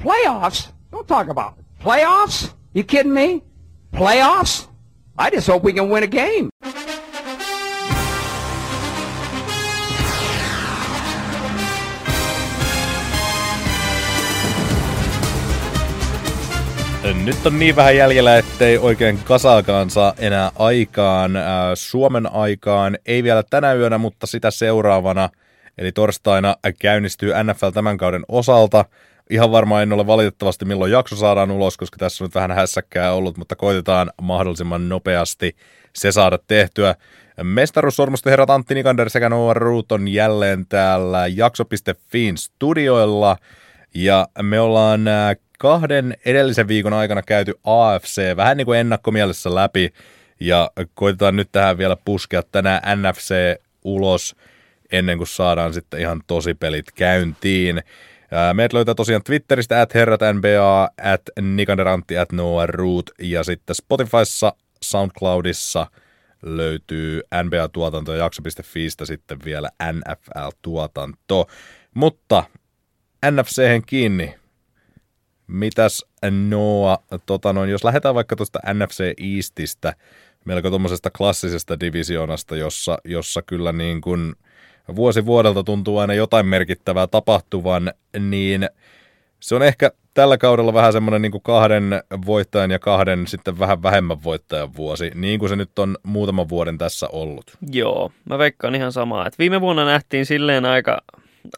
Playoffs? Don't talk about it. Playoffs? You kidding me? Playoffs? I just hope we can win a game. Nyt on niin vähän jäljellä, ettei oikein kasaakaan saa enää aikaan. Suomen aikaan ei vielä tänä yönä, mutta sitä seuraavana, eli torstaina käynnistyy NFL tämän kauden osalta. Ihan varmaan en ole valitettavasti milloin jakso saadaan ulos, koska tässä on nyt vähän hässäkkää ollut, mutta koitetaan mahdollisimman nopeasti se saada tehtyä. Mestaruussormusten herrat Antti Nikander sekä Noah Root on jälleen täällä jakso.fiin studioilla. Ja me ollaan kahden edellisen viikon aikana käyty AFC vähän niin kuin ennakkomielessä läpi ja koitetaan nyt tähän vielä puskea tänään NFC ulos ennen kuin saadaan sitten ihan tosi pelit käyntiin. Meidät löytää tosiaan Twitteristä at herrat NBA, at nikanderantti, at Noah Root ja sitten Spotifyssa, Soundcloudissa löytyy NBA-tuotanto ja sitten vielä NFL-tuotanto. Mutta NFC kiinni, Mitäs Noa, tota noin, jos lähdetään vaikka tuosta NFC Eastistä, melko tuommoisesta klassisesta divisioonasta, jossa, jossa kyllä niin kuin vuosi vuodelta tuntuu aina jotain merkittävää tapahtuvan, niin se on ehkä tällä kaudella vähän semmoinen niin kahden voittajan ja kahden sitten vähän vähemmän voittajan vuosi, niin kuin se nyt on muutaman vuoden tässä ollut. Joo, mä veikkaan ihan samaa. että viime vuonna nähtiin silleen aika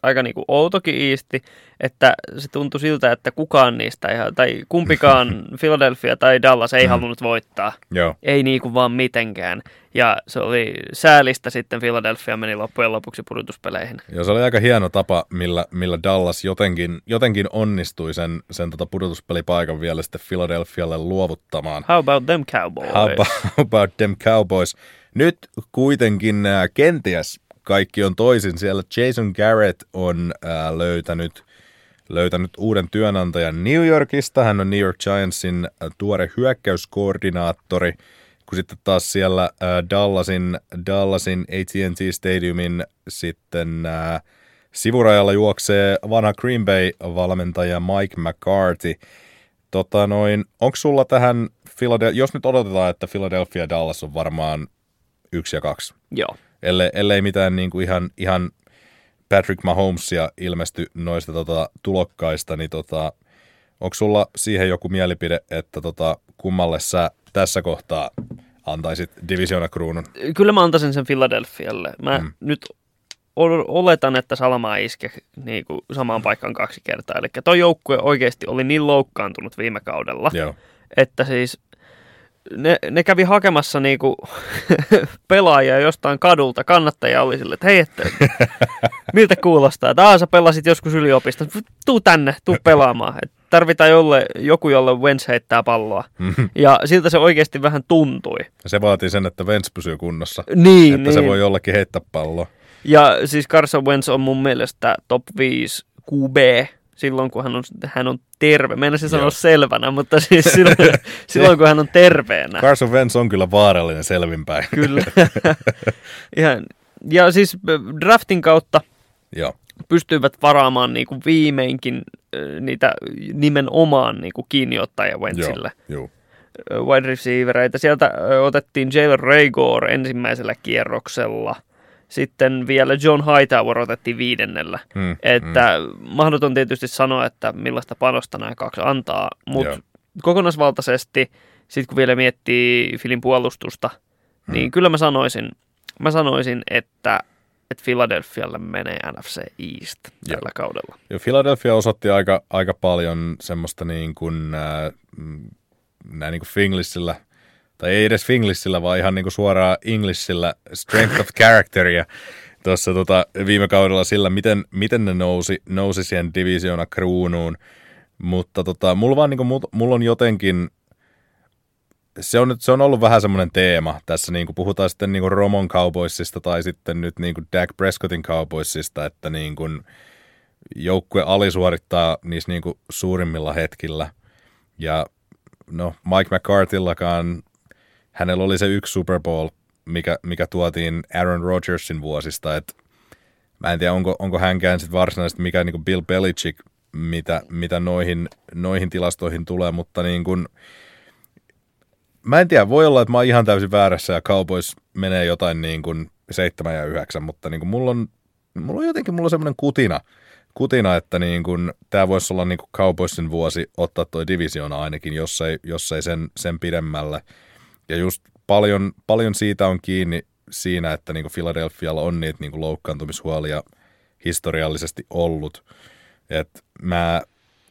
aika niin kuin outokin iisti, että se tuntui siltä, että kukaan niistä, tai kumpikaan Philadelphia tai Dallas ei mm. halunnut voittaa. Joo. Ei niin kuin vaan mitenkään. Ja se oli säälistä sitten Philadelphia meni loppujen lopuksi pudotuspeleihin. Joo, se oli aika hieno tapa, millä, millä Dallas jotenkin, jotenkin onnistui sen, sen tota pudotuspelipaikan vielä sitten Philadelphialle luovuttamaan. How about them Cowboys? How about, how about them Cowboys? Nyt kuitenkin kenties kaikki on toisin. Siellä Jason Garrett on ää, löytänyt, löytänyt uuden työnantajan New Yorkista. Hän on New York Giantsin ää, tuore hyökkäyskoordinaattori, kun sitten taas siellä ää, Dallasin, Dallasin AT&T Stadiumin sitten ää, sivurajalla juoksee vanha Green Bay-valmentaja Mike McCarthy. Tota noin, onko sulla tähän, Philadelphia, jos nyt odotetaan, että Philadelphia Dallas on varmaan yksi ja kaksi. Joo ellei, ellei mitään niin kuin ihan, ihan Patrick Mahomesia ilmesty noista tota, tulokkaista, niin tota, onko sulla siihen joku mielipide, että tota, kummalle sä tässä kohtaa antaisit kruunun? Kyllä mä antaisin sen Philadelphialle. Mä mm. nyt oletan, että Salama iske niin kuin samaan paikkaan kaksi kertaa. Eli toi joukkue oikeasti oli niin loukkaantunut viime kaudella, Joo. että siis ne, ne kävi hakemassa niinku pelaajia jostain kadulta. Kannattaja oli sille, että hei, että, miltä kuulostaa? Että sä pelasit joskus yliopistossa. Tuu tänne, tuu pelaamaan. Et tarvitaan jolle, joku, jolle Wentz heittää palloa. Mm-hmm. Ja siltä se oikeasti vähän tuntui. Se vaatii sen, että Wentz pysyy kunnossa. Niin, että niin. se voi jollekin heittää palloa. Ja siis Carson Wentz on mun mielestä top 5 QB silloin, kun hän on, hän on terve. Meinasin sanoa selvänä, mutta siis silloin, silloin, kun hän on terveenä. Carson Wentz on kyllä vaarallinen selvinpäin. Kyllä. Ihan, ja siis draftin kautta Joo. pystyivät varaamaan niin kuin viimeinkin niitä nimenomaan niin kuin kiinniottajia Wentzille. Joo, Wide receivereitä. Sieltä otettiin Jalen Raygor ensimmäisellä kierroksella – sitten vielä John Hightower otettiin viidennellä. Hmm, että hmm. mahdoton tietysti sanoa, että millaista panosta nämä kaksi antaa, mutta kokonaisvaltaisesti, sitten kun vielä miettii Filin puolustusta, hmm. niin kyllä mä sanoisin, mä sanoisin, että että Philadelphialle menee NFC East tällä Joo. kaudella. Joo, Philadelphia osoitti aika, aika paljon semmoista niin kuin, äh, näin niin kuin Finglishillä – tai ei edes Finglishillä, vaan ihan niin kuin suoraan Englishillä strength of characteria tuossa tota, viime kaudella sillä, miten, miten ne nousi, nousi siihen divisiona kruunuun. Mutta tota, mulla, vaan, niin kuin, mulla on jotenkin, se on, se on ollut vähän semmoinen teema tässä, niin kuin puhutaan sitten niin kuin Romon Cowboysista tai sitten nyt niin kuin Dak Prescottin Cowboysista, että niin kuin joukkue alisuorittaa niissä niin kuin suurimmilla hetkillä. Ja no Mike McCarthyllakaan hänellä oli se yksi Super Bowl, mikä, mikä tuotiin Aaron Rodgersin vuosista, että mä en tiedä, onko, onko hänkään sitten varsinaisesti mikään niin Bill Belichick mitä, mitä noihin, noihin tilastoihin tulee, mutta niin kuin, mä en tiedä, voi olla, että mä oon ihan täysin väärässä ja Cowboys menee jotain niin kuin 7 ja 9, mutta niin kuin mulla on, mulla on jotenkin mulla on semmoinen kutina, kutina, että niin kuin, tämä voisi olla niin kuin Cowboysin vuosi ottaa toi divisiona ainakin, jos ei, jos ei sen, sen pidemmälle. Ja just paljon, paljon siitä on kiinni siinä, että niin kuin Philadelphialla on niitä niin kuin loukkaantumishuolia historiallisesti ollut. Et mä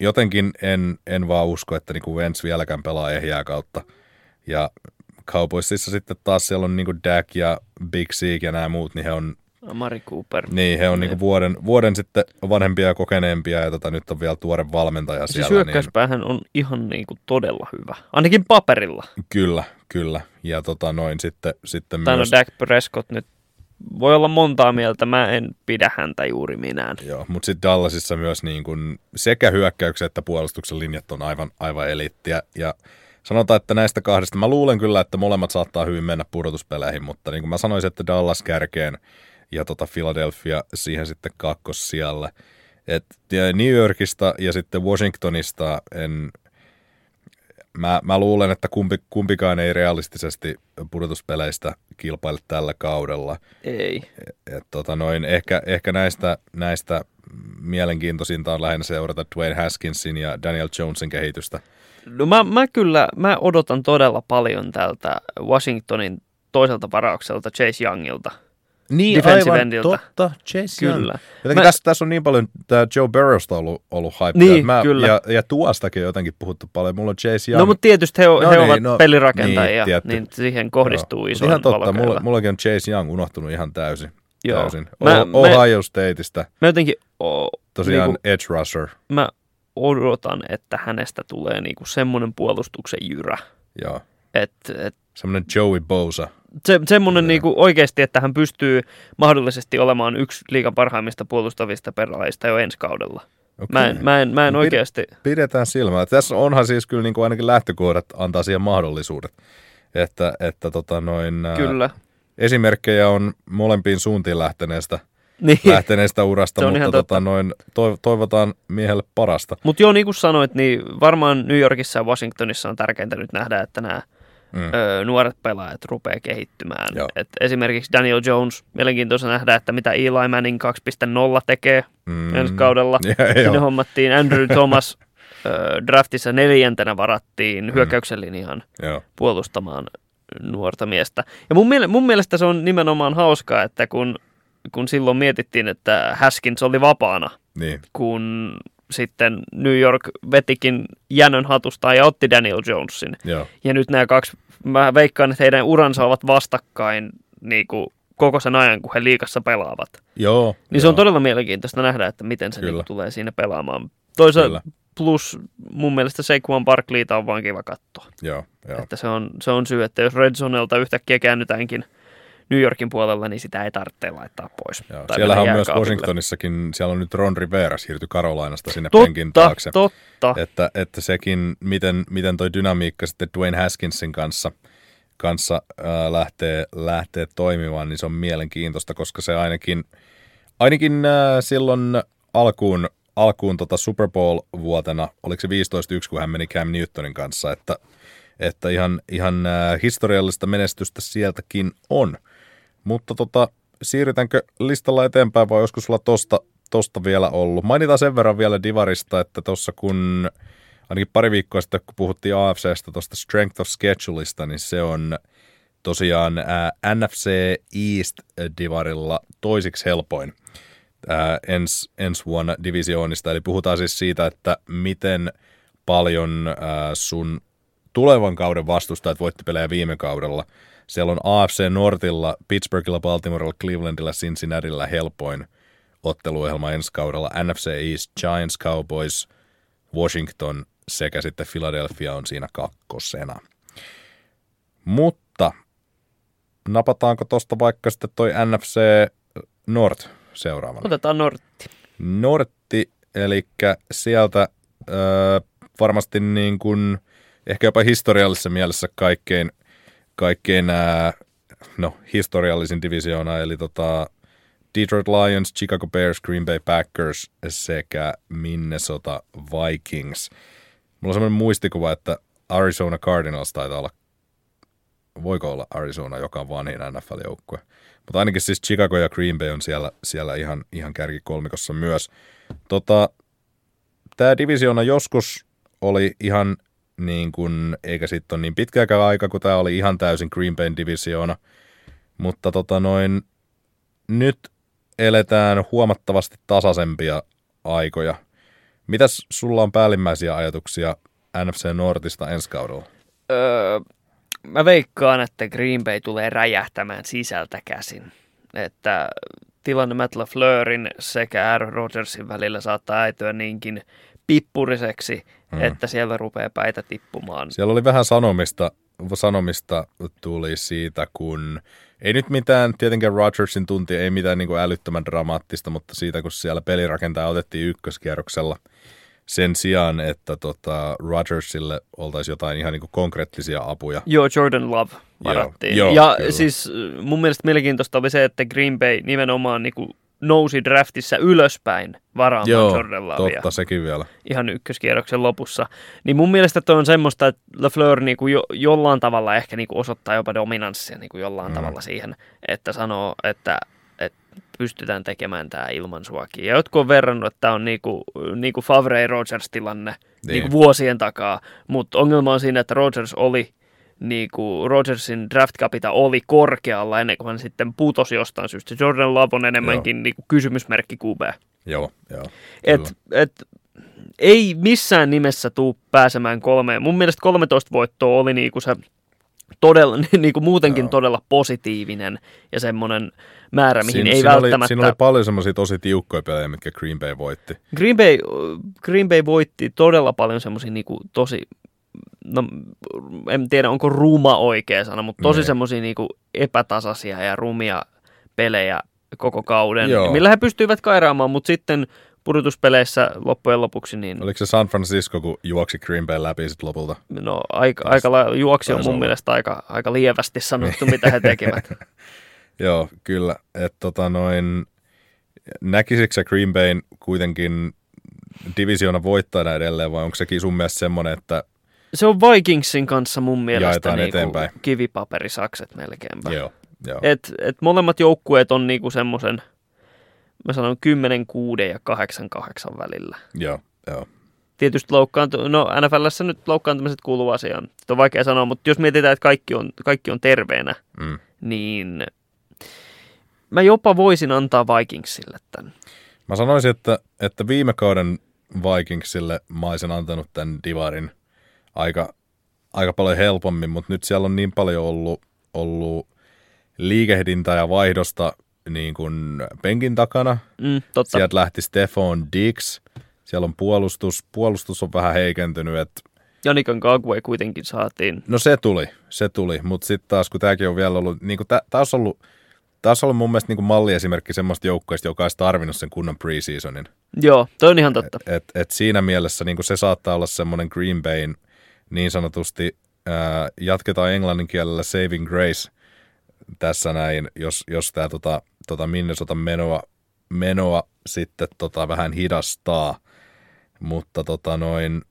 jotenkin en, en vaan usko, että niin kuin Wentz vieläkään pelaa ehjää kautta. Ja Cowboysissa sitten taas siellä on niin kuin Dak ja Big Seek ja nämä muut, niin he on Mari Cooper. niin, he on niinku vuoden, vuoden sitten vanhempia ja kokeneempia ja tota, nyt on vielä tuore valmentaja Siis siellä. Niin, hyökkäyspäähän on ihan niinku todella hyvä. Ainakin paperilla. kyllä, kyllä. Ja tota, noin sitten, sitten Tai no myös... Dak Prescott nyt voi olla montaa mieltä, mä en pidä häntä juuri minään. Joo, mutta sitten Dallasissa myös niin kun sekä hyökkäyksen että puolustuksen linjat on aivan, aivan eliittiä. Ja sanotaan, että näistä kahdesta, mä luulen kyllä, että molemmat saattaa hyvin mennä pudotuspeleihin, mutta niin kuin mä sanoisin, että Dallas kärkeen ja tota Philadelphia siihen sitten kakkossijalle. Et ja New Yorkista ja sitten Washingtonista en, mä, mä luulen, että kumpi, kumpikaan ei realistisesti pudotuspeleistä kilpaile tällä kaudella. Ei. Et tota noin, ehkä, ehkä näistä, näistä mielenkiintoisinta on lähinnä seurata Dwayne Haskinsin ja Daniel Jonesin kehitystä. No mä, mä kyllä, mä odotan todella paljon tältä Washingtonin toiselta varaukselta Chase Youngilta. Niin, Defensive endiltä. totta, Chase Young. Kyllä. Jotenkin Mä- tässä, tässä on niin paljon tämä Joe Burrowsta ollut, ollut hype. Niin, mä, kyllä. Ja, ja tuostakin on jotenkin puhuttu paljon. Mulla on Chase Young. No mutta tietysti he, No no, he niin, ovat no, pelirakentajia, niin, tietty. niin, siihen kohdistuu. Mut iso Ihan totta, mulla, mullakin on Chase Young unohtunut ihan täysin. Joo. täysin. Mä- Mä, Ohio Stateista, Mä jotenkin o, tosiaan niinku, edge rusher. mä odotan, että hänestä tulee niinku semmoinen puolustuksen jyrä. Joo. Että et, Semmoinen Joey Bosa. se, semmoinen niinku oikeasti, että hän pystyy mahdollisesti olemaan yksi liigan parhaimmista puolustavista pelaajista jo ensi kaudella. Mä en, mä en, mä en No oikeasti... Pidetään silmää. Tässä onhan siis kyllä niin kuin ainakin lähtökohdat antaa siihen mahdollisuudet. Että, että tota noin, ää, Kyllä. esimerkkejä on molempiin suuntiin lähteneestä, Niin. lähteneestä urasta, mutta tota totta. noin, toiv- toivotaan miehelle parasta. Mutta joo, niin kuin sanoit, niin varmaan New Yorkissa ja Washingtonissa on tärkeintä nyt nähdä, että nämä Mm. ö, nuoret pelaajat rupeaa kehittymään. Joo. Et esimerkiksi Daniel Jones, mielenkiintoista nähdä, että mitä Eli Manning 2.0 tekee Mm. ensi kaudella. Ja, Sinne hommattiin Andrew Thomas ö, draftissa neljäntenä varattiin Mm. hyökkäyksen linjaan Joo. puolustamaan nuorta miestä. Ja mun, miele- mun mielestä se on nimenomaan hauskaa, että kun, kun silloin mietittiin, että Haskins oli vapaana, Niin. kun sitten New York vetikin jänön hatustaan ja otti Daniel Jonesin. Joo. Ja nyt nämä kaksi, mä veikkaan, että heidän uransa ovat vastakkain niin kuin koko sen ajan, kun he liikassa pelaavat. Joo. Niin se on todella mielenkiintoista nähdä, että miten se Kyllä. niin tulee siinä pelaamaan. Toisaalta plus mun mielestä Saquon Barkleyta on vaan kiva katsoa. Joo, joo. Että se on, se on syy, että jos Red Zonelta yhtäkkiä käännytäänkin New Yorkin puolella, niin sitä ei tarvitse laittaa pois. Joo. Siellähän on myös. Washingtonissakin, siellä on nyt Ron Rivera siirty Karolainasta sinne penkin Totta, taakse. totta. Että, että sekin, miten, miten toi dynamiikka sitten Dwayne Haskinsin kanssa, kanssa ää, lähtee, lähtee toimimaan, niin se on mielenkiintoista, koska se ainakin, ainakin ää, silloin alkuun, alkuun tota Super Bowl-vuotena, oliko se 15-1, kun hän meni Cam Newtonin kanssa, että, että ihan, ihan historiallista menestystä sieltäkin on. Mutta tota, siirrytäänkö listalla eteenpäin vai olisiko sulla tosta, tosta vielä ollut? Mainitaan sen verran vielä Divarista, että tuossa kun ainakin pari viikkoa sitten, kun puhuttiin AFCstä tuosta Strength of Scheduleista, niin se on tosiaan ää, NFC East-divarilla toisiksi helpoin ää, ens, ensi vuonna divisioonista. Eli puhutaan siis siitä, että miten paljon ää, sun tulevan kauden vastustajat voitti pelejä viime kaudella. Siellä on AFC Nortilla, Pittsburghilla, Baltimorella, Clevelandilla, Cincinnatilla helpoin otteluohjelma ensi kaudella. NFC East, Giants, Cowboys, Washington sekä sitten Philadelphia on siinä kakkosena. Mutta napataanko tosta vaikka sitten toi NFC North seuraavana? Otetaan Nortti. Nortti, eli sieltä ö, varmasti niin kuin, ehkä jopa historiallisessa mielessä kaikkein, kaikkein ää, no, historiallisin divisioona, eli tota, Detroit Lions, Chicago Bears, Green Bay Packers sekä Minnesota Vikings. Mulla on sellainen muistikuva, että Arizona Cardinals taitaa olla, voiko olla Arizona, joka on vanhin NFL-joukkue. Mutta ainakin siis Chicago ja Green Bay on siellä, siellä ihan, ihan kärkikolmikossa myös. Tota, Tämä divisiona joskus oli ihan niin kuin, eikä sitten ole niin pitkäkään aika, kun tämä oli ihan täysin Green Bayn divisioona. Mutta tota noin, nyt eletään huomattavasti tasaisempia aikoja. Mitäs sulla on päällimmäisiä ajatuksia NFC Nortista ensi kaudella? Öö, mä veikkaan, että Green Bay tulee räjähtämään sisältä käsin. Että tilanne Matt LaFleurin sekä Aaron Rodgersin välillä saattaa äityä niinkin pippuriseksi, hmm. että siellä rupeaa päitä tippumaan. Siellä oli vähän sanomista, sanomista tuli siitä, kun ei nyt mitään, tietenkään Rodgersin tunti, ei mitään niin kuin älyttömän dramaattista, mutta siitä, kun siellä pelirakentaja otettiin ykköskierroksella sen sijaan, että tota, Rodgersille oltaisiin jotain ihan niin kuin konkreettisia apuja. Joo, Jordan Love varattiin. Joo, joo, ja kyllä. siis mun mielestä mielenkiintoista oli se, että Green Bay nimenomaan niin kuin nousi draftissa ylöspäin varaamaan Joo, Jordan Lavia. totta, sekin vielä. Ihan ykköskierroksen lopussa. Niin mun mielestä toi on semmoista, että LaFleur niinku jo, jollain tavalla ehkä niinku osoittaa jopa dominanssia niinku jollain mm. tavalla siihen, että sanoo, että, että pystytään tekemään tämä ilman suakin. Ja jotkut on verrannut, että tämä on niinku, niinku Favre Rogers-tilanne niin. niinku vuosien takaa, mutta ongelma on siinä, että Rogers oli niin kuin Rodgersin draft capita oli korkealla ennen kuin hän sitten putosi jostain syystä. Jordan Love on enemmänkin niin kuin kysymysmerkki QB. Joo, joo. Et, et, ei missään nimessä tuu pääsemään kolmeen. Mun mielestä 13 voittoa oli niin kuin se todella, niin kuin muutenkin joo. todella positiivinen ja semmoinen määrä, mihin siinä, ei siinä välttämättä... Oli, siinä oli paljon semmoisia tosi tiukkoja pelejä, mitkä Green Bay voitti. Green Bay, Green Bay voitti todella paljon semmoisia niin tosi no en tiedä onko ruma oikea sana, mutta tosi niin. semmoisia niinku epätasaisia ja rumia pelejä koko kauden, Joo. millä he pystyivät kairaamaan, mutta sitten pudotuspeleissä loppujen lopuksi. Niin... Oliko se San Francisco, kun juoksi Green Bay läpi sitten lopulta? No aika, aika la- juoksi on mun olla. mielestä aika, aika lievästi sanottu, mitä he tekevät. Joo, kyllä. Et tota noin, näkisikö se Green Bayn kuitenkin divisiona voittajana edelleen vai onko sekin sun mielestä semmoinen, että se on Vikingsin kanssa mun mielestä niinku kivipaperisakset melkeinpä. Joo, joo. Et, et molemmat joukkueet on niinku semmoisen, mä sanon 10, 6 ja 8, 8 välillä. Joo, joo. Tietysti loukkaantu, no NFLssä nyt loukkaantumiset kuuluu asiaan. Sitä on vaikea sanoa, mutta jos mietitään, että kaikki on, kaikki on terveenä, mm. niin mä jopa voisin antaa Vikingsille tämän. Mä sanoisin, että, että viime kauden Vikingsille mä olisin antanut tämän Divarin – aika, aika paljon helpommin, mutta nyt siellä on niin paljon ollut, ollut liikehdintää ja vaihdosta niin kuin penkin takana. Mm, totta. Sieltä lähti Stefan Dix. Siellä on puolustus. Puolustus on vähän heikentynyt. Että Janikan Kagwe kuitenkin saatiin. No se tuli, se tuli. Mutta sitten taas, kun tämäkin on vielä ollut, niin kuin olisi ollut, taas ollut mun mielestä niin kuin malliesimerkki semmoista joukkueesta, joka olisi tarvinnut sen kunnon preseasonin. Joo, toi on ihan totta. Et, et, et siinä mielessä niin kuin se saattaa olla semmoinen Green Bayn – niin sanotusti ää, jatketaan englannin kielellä saving grace tässä näin, jos, jos tämä tota, tota Minnesota menoa, menoa sitten tota vähän hidastaa. Mutta tota noin,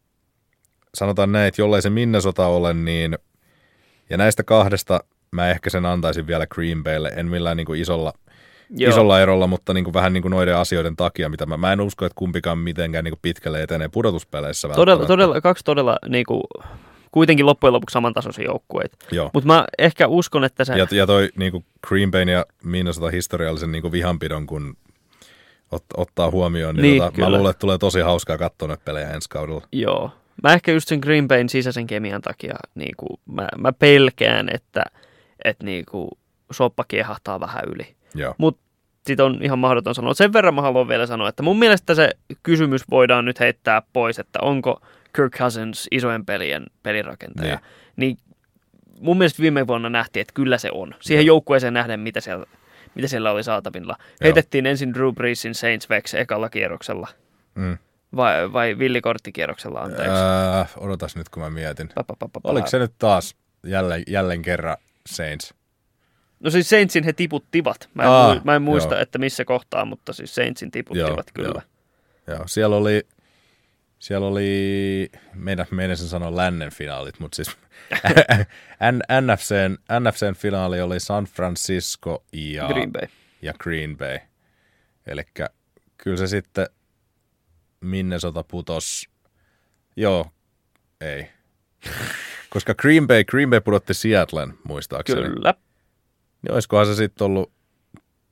sanotaan näin, että jollei se Minnesota ole, niin ja näistä kahdesta mä ehkä sen antaisin vielä Green Baylle, en millään niin kuin isolla, Joo. isolla erolla, mutta niin kuin vähän niin kuin noiden asioiden takia, mitä mä, mä en usko, että kumpikaan mitenkään niin kuin pitkälle etenee pudotuspeleissä. Todella, todella, kaksi todella niin kuin, kuitenkin loppujen lopuksi samantasoisia joukkueita. Mutta mä ehkä uskon, että se... Ja, ja toi niin kuin Green Bay ja Minnesota historiallisen niin kuin vihanpidon, kun ot, ottaa huomioon, niin, niin tota, mä luulen, että tulee tosi hauskaa katsoa näitä pelejä ensi kaudella. Joo. Mä ehkä just sen Green Bayn sisäisen kemian takia niin kuin, mä, mä pelkään, että, että niin kuin, soppa kiehahtaa vähän yli. Mutta sitten on ihan mahdoton sanoa. Sen verran mä haluan vielä sanoa, että mun mielestä se kysymys voidaan nyt heittää pois, että onko Kirk Cousins isojen pelien pelirakentaja. Niin. niin mun mielestä viime vuonna nähtiin, että kyllä se on. Siihen joukkueeseen nähden, mitä siellä, mitä siellä oli saatavilla. Joo. Heitettiin ensin Drew Breesin Saints Vex ekalla kierroksella. Mm. Vai, vai villikorttikierroksella, anteeksi? Öö, odotas nyt, kun mä mietin. Pa, pa, pa, pa, Oliko se nyt taas jälleen, jälleen kerran Saints? No siis Saintsin he tiputtivat. Mä en, Aa, Aa, mä en muista, joo. että missä kohtaa, mutta siis Saintsin tiputtivat Joo, kyllä. Joo, siellä oli, siellä oli, meidän, meidän sen sanoa lännen finaalit, mutta siis NFCn, NFCn finaali oli San Francisco ja Green Bay. ja Green Bay. Eli kyllä se sitten Minnesota putos, joo, ei. Koska Green Bay, Green Bay pudotti Seattlen, muistaakseni. Kyllä. Niin olisikohan se sitten ollut,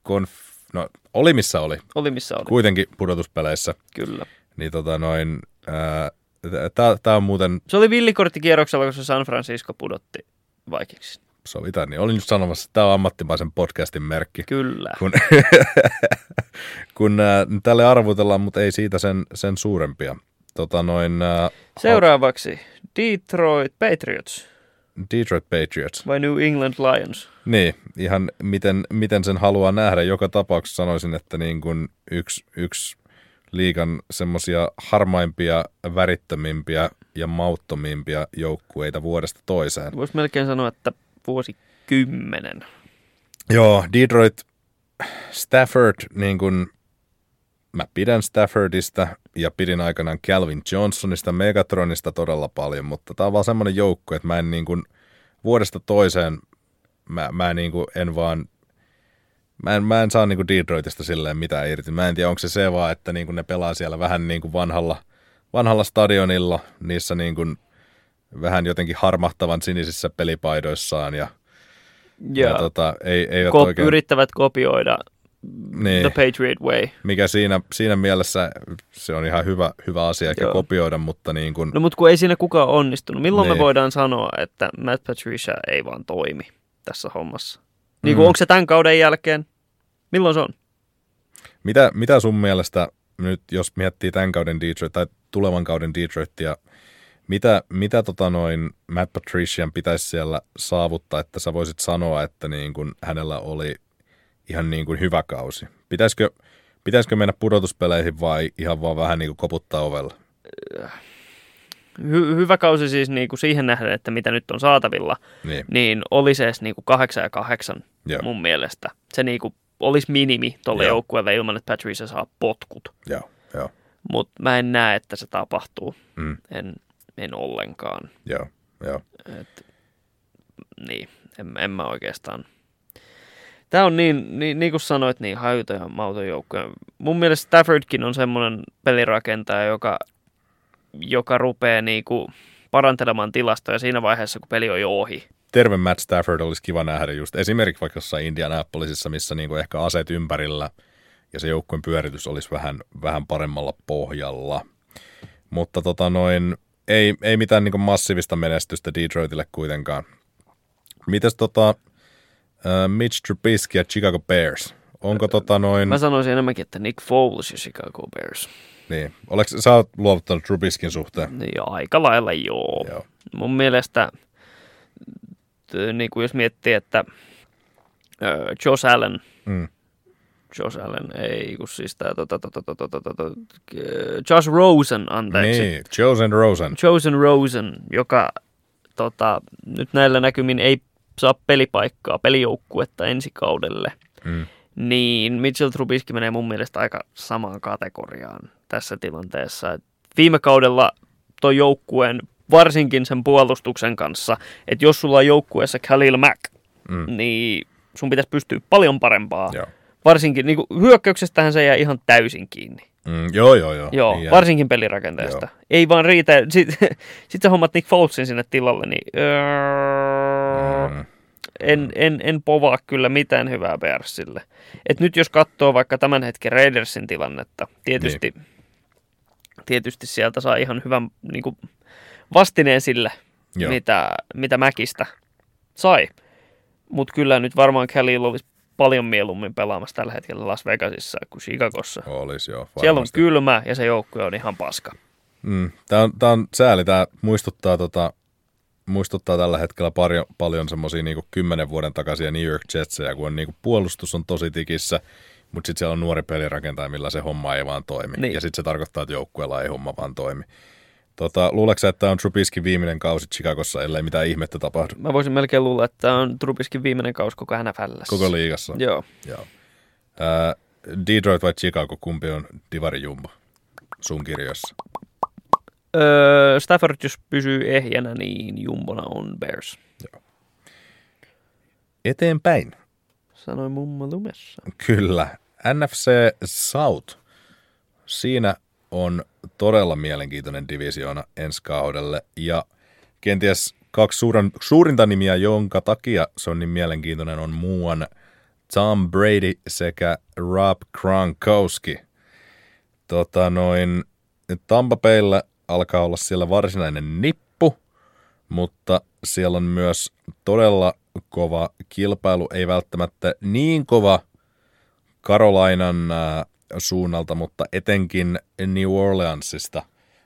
konf... no oli missä oli, Oli missä oli. kuitenkin pudotuspeleissä. Kyllä. Niin tota noin, tämä on muuten, Se oli villikorttikierroksella, kun se San Francisco pudotti Vikingsin. sovitaan, niin olin just sanomassa, että tämä on ammattimaisen podcastin merkki. Kyllä. kun, kun ää, tälle arvutellaan, mutta ei siitä sen, sen suurempia. Tota noin, ää, Seuraavaksi Detroit Patriots Detroit Patriots. vai New England Lions? Niin, ihan miten, miten sen haluaa nähdä. Joka tapauksessa sanoisin, että niin kuin yksi, yksi liikan semmoisia harmaimpia, värittömimpiä ja mauttomimpia joukkueita vuodesta toiseen. Voisi melkein sanoa, että vuosikymmenen. Joo, Detroit, Stafford, niin kuin mä pidän Staffordista ja pidin aikanaan Calvin Johnsonista, Megatronista todella paljon, mutta tämä on vaan semmoinen joukko, että mä en niin kuin vuodesta toiseen, mä, mä niin kuin en vaan, mä en, mä en saa niin kuin Detroitista silleen mitään irti. Mä en tiedä, onko se se vaan, että niin kuin ne pelaa siellä vähän niin kuin vanhalla, vanhalla stadionilla, niissä niin kuin vähän jotenkin harmahtavan sinisissä pelipaidoissaan ja, ja, Ja tota, ei, eivät kop- oikein... yrittävät kopioida Niin. The Patriot Way. mikä siinä, siinä mielessä se on ihan hyvä, hyvä asia Joo. kopioida, mutta niin kuin, No mutta kun ei siinä kukaan onnistunut. Milloin Niin. me voidaan sanoa, että Matt Patricia ei vaan toimi tässä hommassa? Niin kuin Mm. onko se tämän kauden jälkeen? Milloin se on? mitä, mitä sun mielestä nyt, jos miettii tämän kauden Detroit tai tulevan kauden Detroitia, mitä, mitä tota noin Matt Patrician pitäisi siellä saavuttaa, että sä voisit sanoa, että niin kuin hänellä oli ihan niin kuin hyvä kausi? Pitäisikö, pitäisikö mennä pudotuspeleihin vai ihan vaan vähän niin kuin koputtaa ovella? Hy- hyvä kausi siis niin kuin siihen nähden, että mitä nyt on saatavilla, Niin, niin olisi edes niin kuin kahdeksan ja kahdeksan Joo. mun mielestä. Se niin kuin olisi minimi tuolle joukkueelle ilman, että Patricia saa potkut. joo, joo, Mutta mä en näe, että se tapahtuu. mm, En, en ollenkaan. joo, joo. Et, niin, en, en mä oikeastaan. Tämä on niin, niin, niin kuin sanoit, niin hajuton ja mauton joukkoja. Mun mielestä Staffordkin on semmoinen pelirakentaja, joka, joka rupeaa niinku parantelemaan tilastoja siinä vaiheessa, kun peli on jo ohi. terve Matt Stafford olisi kiva nähdä just esimerkiksi vaikka jossain Indianapolisissa, missä niinku ehkä aseet ympärillä ja se joukkueen pyöritys olisi vähän, vähän paremmalla pohjalla. Mutta tota noin, ei, ei mitään niinku massiivista menestystä Detroitille kuitenkaan. Mites tota Mitch Trubisky ja Chicago Bears? Onko tota noin, Mä sanoisin enemmänkin, että Nick Foles ja Chicago Bears. niin, oleks, sä oot luovuttanut Trubiskin suhteen? Niin aika lailla joo. Joo. Mun mielestä, niin kuin jos miettii, että ö, Josh Allen, Mm. Josh Allen, ei kun siis tää, tota, tota, tota, tota, tota, tota, Josh Rosen, anteeksi. Niin, Chosen Rosen. Chosen Rosen, joka tota, nyt näillä näkymin ei saa pelipaikkaa, pelijoukkuetta ensi kaudelle, Mm. niin Mitchell Trubisky menee mun mielestä aika samaan kategoriaan tässä tilanteessa. Et viime kaudella tuo joukkueen, varsinkin sen puolustuksen kanssa, että jos sulla on joukkueessa Khalil Mack, Mm. niin sun pitäisi pystyä paljon parempaa. Joo. Varsinkin niin hyökkäyksestähän se jää ihan täysin kiinni. Mm, joo, joo, joo. Joo, Niin jää. varsinkin pelirakenteesta. Joo. Ei vaan riitä. Sitten sit sä hommat Nick Folesin sinne tilalle, niin öö, Mm. en, en, en povaa kyllä mitään hyvää Bearsille. Et nyt jos katsoo vaikka tämän hetken Raidersin tilannetta, tietysti, niin. tietysti sieltä saa ihan hyvän niin kuin, vastineen sille, Joo. mitä, mitä Mäkistä sai. Mutta kyllä nyt varmaan Khalil olisi paljon mieluummin pelaamassa tällä hetkellä Las Vegasissa kuin Chicagossa. Olisi joo. Siellä on varmasti. kylmä ja se joukkue on ihan paska. Mm, tämä, on, tämä on sääli, tämä muistuttaa, tota, muistuttaa tällä hetkellä paljon, paljon semmoisia niin kymmenen vuoden takaisia New York Jetsejä, kun on, niin puolustus on tosi tikissä, mutta sitten siellä on nuori pelirakentaja, millä se homma ei vaan toimi. Niin. Ja sitten se tarkoittaa, että joukkueella ei homma vaan toimi. Tota, luuleeko että tämä on Trubiskin viimeinen kausi Chicagossa, ellei mitään ihmettä tapahdu? Mä voisin melkein luulla, että tämä on Trubiskin viimeinen kausi koko NFL. Koko liigassa? Joo. Joo. Ää, Detroit vai Chicago, kumpi on Divari Jumbo sun kirjoissa? Öö, Stafford, jos pysyy ehjänä, niin jumbona on Bears. Eteenpäin. Sanoi mummo lumessa. Kyllä. NFC South. Siinä on todella mielenkiintoinen divisioona ensi kaudelle ja kenties kaksi suurin, suurinta nimiä, jonka takia se on niin mielenkiintoinen, on muuan Tom Brady sekä Rob Gronkowski. Tota noin, Tampa Baylla alkaa olla siellä varsinainen nippu, mutta siellä on myös todella kova kilpailu, ei välttämättä niin kova Carolinan äh, suunnalta, mutta etenkin New Orleansista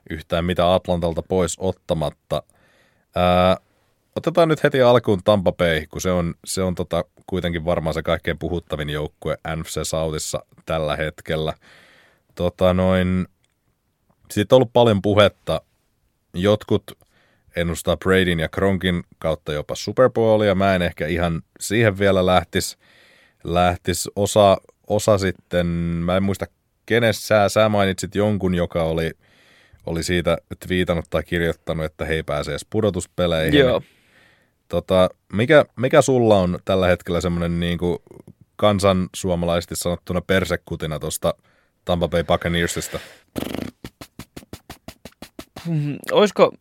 yhtään mitä Atlantalta pois ottamatta. Ää, otetaan nyt heti alkuun Tampa Bay, kun se on, se on tota, kuitenkin varmaan se kaikkein puhuttavin joukkue NFC Southissa tällä hetkellä. Tota noin, siitä on ollut paljon puhetta. Jotkut ennustaa Bradyn ja Kronkin kautta jopa Super Bowlia. Mä en ehkä ihan siihen vielä lähtisi. Lähtis osa, osa sitten, mä en muista kenessä sä mainitsit jonkun, joka oli, oli siitä twiitannut tai kirjoittanut, että he ei pääse edes pudotuspeleihin. Joo. Tota, mikä, mikä sulla on tällä hetkellä semmoinen niin kuin kansan suomalaisesti sanottuna persekutina tuosta Tampa Bay Buccaneersista? Mm, olisiko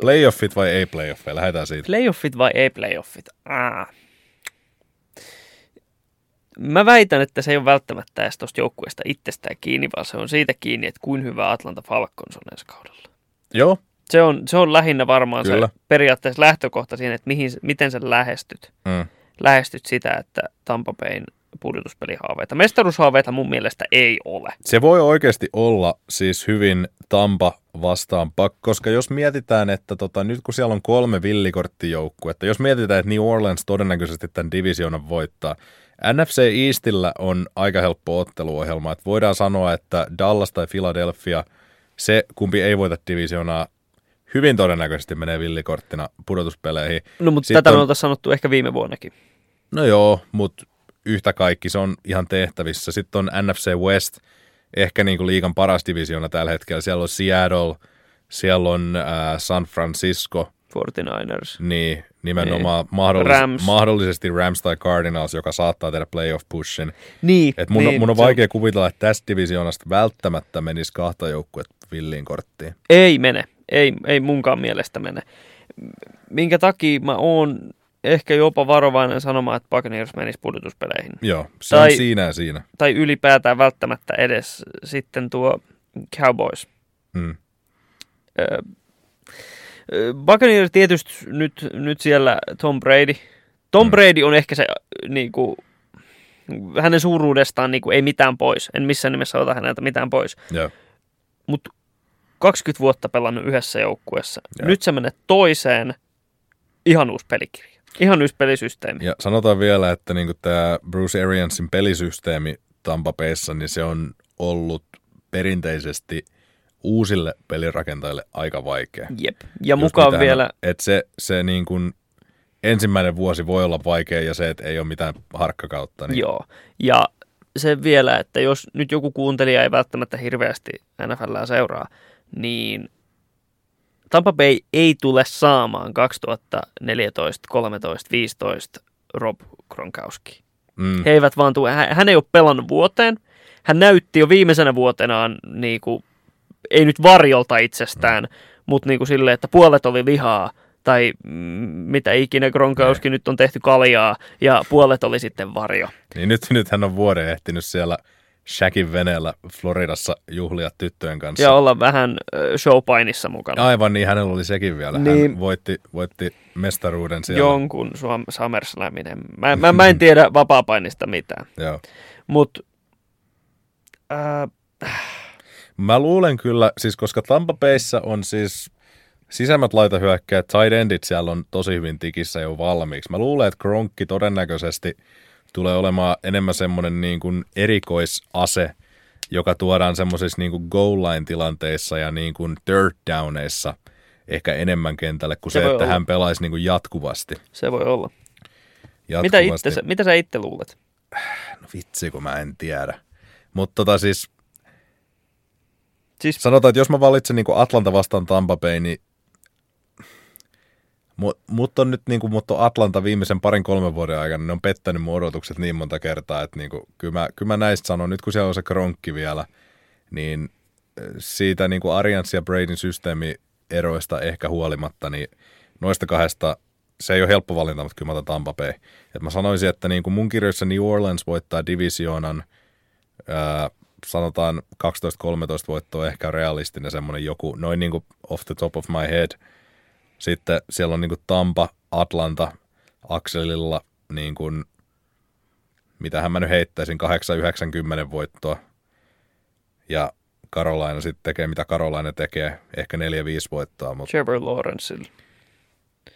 Playoffit vai ei playoffeja? Lähdetään siitä. playoffit vai ei playoffit? Ah. Mä väitän, että se ei ole välttämättä edes tuosta joukkueesta itsestään kiinni, vaan se on siitä kiinni, että kuin hyvä Atlanta Falcons on ensi kaudella. Joo, Se on, se on lähinnä varmaan Kyllä. se periaatteessa lähtökohta siihen, että mihin, miten sä lähestyt. mm. Lähestyt sitä, että Tampa Bayn pudotuspelihaaveita. Mestaruushaaveita mun mielestä ei ole. Se voi oikeasti olla siis hyvin Tampa vastaan pak, koska jos mietitään, että tota, nyt kun siellä on kolme villikorttijoukkuetta, jos mietitään, että New Orleans todennäköisesti tämän divisionan voittaa, NFC Eastillä on aika helppo otteluohjelma, että voidaan sanoa, että Dallas tai Philadelphia, se kumpi ei voita divisionaa, hyvin todennäköisesti menee villikorttina pudotuspeleihin. No mutta Sitten tätä on- me oltaisiin sanottu ehkä viime vuonnakin. No joo, mutta yhtä kaikki se on ihan tehtävissä. Sitten on NFC West, ehkä niin kuin liigan paras divisiona tällä hetkellä. Siellä on Seattle, siellä on äh, San Francisco, 49ers. niin nimenomaan mahdollis- Rams. mahdollisesti Rams tai Cardinals, joka saattaa tehdä playoff pushin. Niin, Et mun, niin on, mun on vaikea kuvitella, että tästä divisioonasta välttämättä menisi kahta joukkuetta villiin korttiin. Ei mene. Ei, ei munkaan mielestä mene. Minkä takia mä oon ehkä jopa varovainen sanomaan, että Buccaneers menisi pudotuspeleihin. Joo, se Tai- on siinä ja siinä. Tai ylipäätään välttämättä edes sitten tuo Cowboys. Mm. Ö, Buccaneers tietysti nyt, nyt siellä Tom Brady. Tom Mm. Brady on ehkä se niin kuin, hänen suuruudestaan niin kuin, ei mitään pois. En missään nimessä ota häneltä mitään pois. Joo. Mutta 20 vuotta pelannut yhdessä joukkueessa. Joo. Nyt sä menet toiseen. Ihan uusi pelikirja. Ihan uusi pelisysteemi. Ja sanotaan vielä, että niin tämä Bruce Ariansin pelisysteemi Tampa Bayssa, niin se on ollut perinteisesti uusille pelirakentajille aika vaikea. Jep. Ja Just mukaan mitä hän vielä, Että se, se niin kuin ensimmäinen vuosi voi olla vaikea ja se, että ei ole mitään harkkakautta. Niin joo. Ja se vielä, että jos nyt joku kuuntelija ei välttämättä hirveästi NFLää seuraa, niin Tampa Bay ei tule saamaan 2014, 13, 15 Rob Gronkowski. Mm, He eivät vaan tule, hän, hän ei ole pelannut vuoteen. Hän näytti jo viimeisenä vuotenaan, niin kuin, ei nyt varjolta itsestään, mm. mutta niin kuin silleen, että puolet oli lihaa, tai mitä ikinä Gronkowski nyt on tehty kaljaa, ja puolet oli sitten varjo. niin nyt, nyt hän on vuoden ehtinyt siellä Shackin veneellä Floridassa juhlia tyttöjen kanssa. Ja olla vähän showpainissa mukana. Aivan niin, hänellä oli sekin vielä. Niin. Hän voitti, voitti mestaruuden siellä. Jonkun Suom- SummerSlaminen. Mä, mä, mä en tiedä vapaapainista mitään. Joo. Mutta äh, Mä luulen kyllä, siis koska Tampa Bayssä on siis sisämmät laitahyökkäät, tight endit siellä on tosi hyvin tikissä jo valmiiksi. Mä luulen, että Kronkki todennäköisesti tulee olemaan enemmän semmoinen niin kuin erikoisase, joka tuodaan semmoisissa niin goal line tilanteissa ja niin kuin third downeissa ehkä enemmän kentälle kuin Se se, että olla. hän pelaisi niin kuin jatkuvasti. Se voi olla. jatkuvasti. Mitä, itse, mitä sä itse luulet? No vitsi, kun mä en tiedä. Mutta tota siis, Siis sanotaan, että jos mä valitsen niin Atlanta vastaan Tampa Bay, niin mut, mut on nyt niin kuin, mut on Atlanta viimeisen parin kolmen vuoden aikana, ne on pettänyt mun odotukset niin monta kertaa, että niin kuin, kyllä, mä, kyllä mä näistä sanon, nyt kun siellä on se kronkki vielä, niin äh, siitä niin kuin Arians ja Bradyn systeemieroista ehkä huolimatta, niin noista kahdesta se ei ole helppo valinta, mutta kyllä mä otan Tampa Bay. Et mä sanoisin, että niin kuin mun kirjoissa New Orleans voittaa divisioonan, sanotaan 12-13 voittoa ehkä realistinen semmoinen joku, noin niin kuin off the top of my head. Sitten siellä on niin kuin Tampa, Atlanta, akselilla niin kuin, mitähän mä nyt heittäisin, 8-90 voittoa. Ja Carolina sitten tekee, mitä Carolina tekee, ehkä 4-5 voittoa. Mutta Trevor Lawrencella.